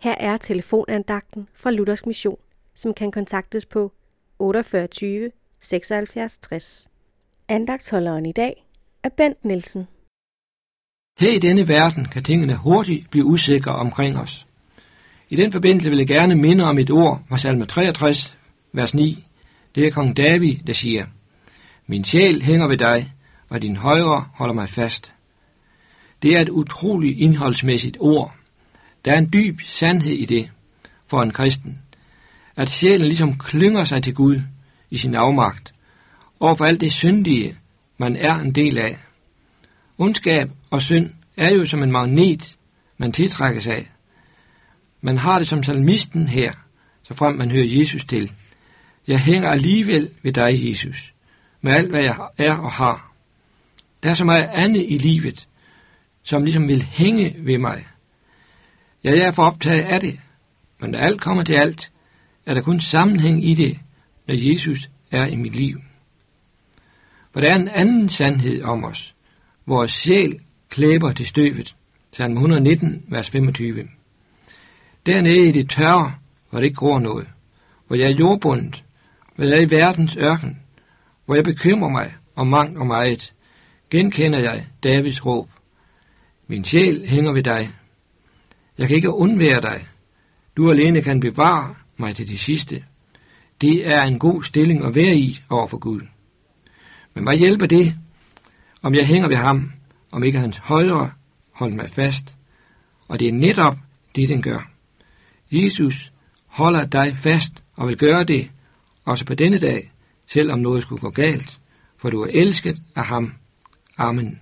Her er telefonandagten fra Luthers Mission, som kan kontaktes på 48 76 60. Andagtsholderen i dag er Bent Nielsen. Her i denne verden kan tingene hurtigt blive usikre omkring os. I den forbindelse vil jeg gerne minde om et ord fra salme 63, vers 9. Det er kong David, der siger, Min sjæl hænger ved dig, og din højre holder mig fast. Det er et utroligt indholdsmæssigt ord. Der er en dyb sandhed i det for en kristen, at sjælen ligesom klynger sig til Gud i sin afmagt, over for alt det syndige, man er en del af. Ondskab og synd er jo som en magnet, man tiltrækkes af. Man har det som salmisten her, så frem man hører Jesus til. Jeg hænger alligevel ved dig, Jesus, med alt hvad jeg er og har. Der er så meget andet i livet, som ligesom vil hænge ved mig. Jeg er for optaget af det, men når alt kommer til alt, er der kun sammenhæng i det, når Jesus er i mit liv. For der er en anden sandhed om os. Vores sjæl klæber til støvet. Salm 119, vers 25. Dernede i det tørre, hvor det ikke gror noget, hvor jeg er jordbundet, hvor jeg er i verdens ørken, hvor jeg bekymrer mig om mangt og meget, genkender jeg Davids råb. Min sjæl hænger ved dig. Jeg kan ikke undvære dig. Du alene kan bevare mig til det sidste. Det er en god stilling at være i over for Gud. Men hvad hjælper det, om jeg hænger ved ham, om ikke hans højre holder mig fast? Og det er netop det, den gør. Jesus holder dig fast og vil gøre det også på denne dag, selvom noget skulle gå galt, for du er elsket af ham. Amen.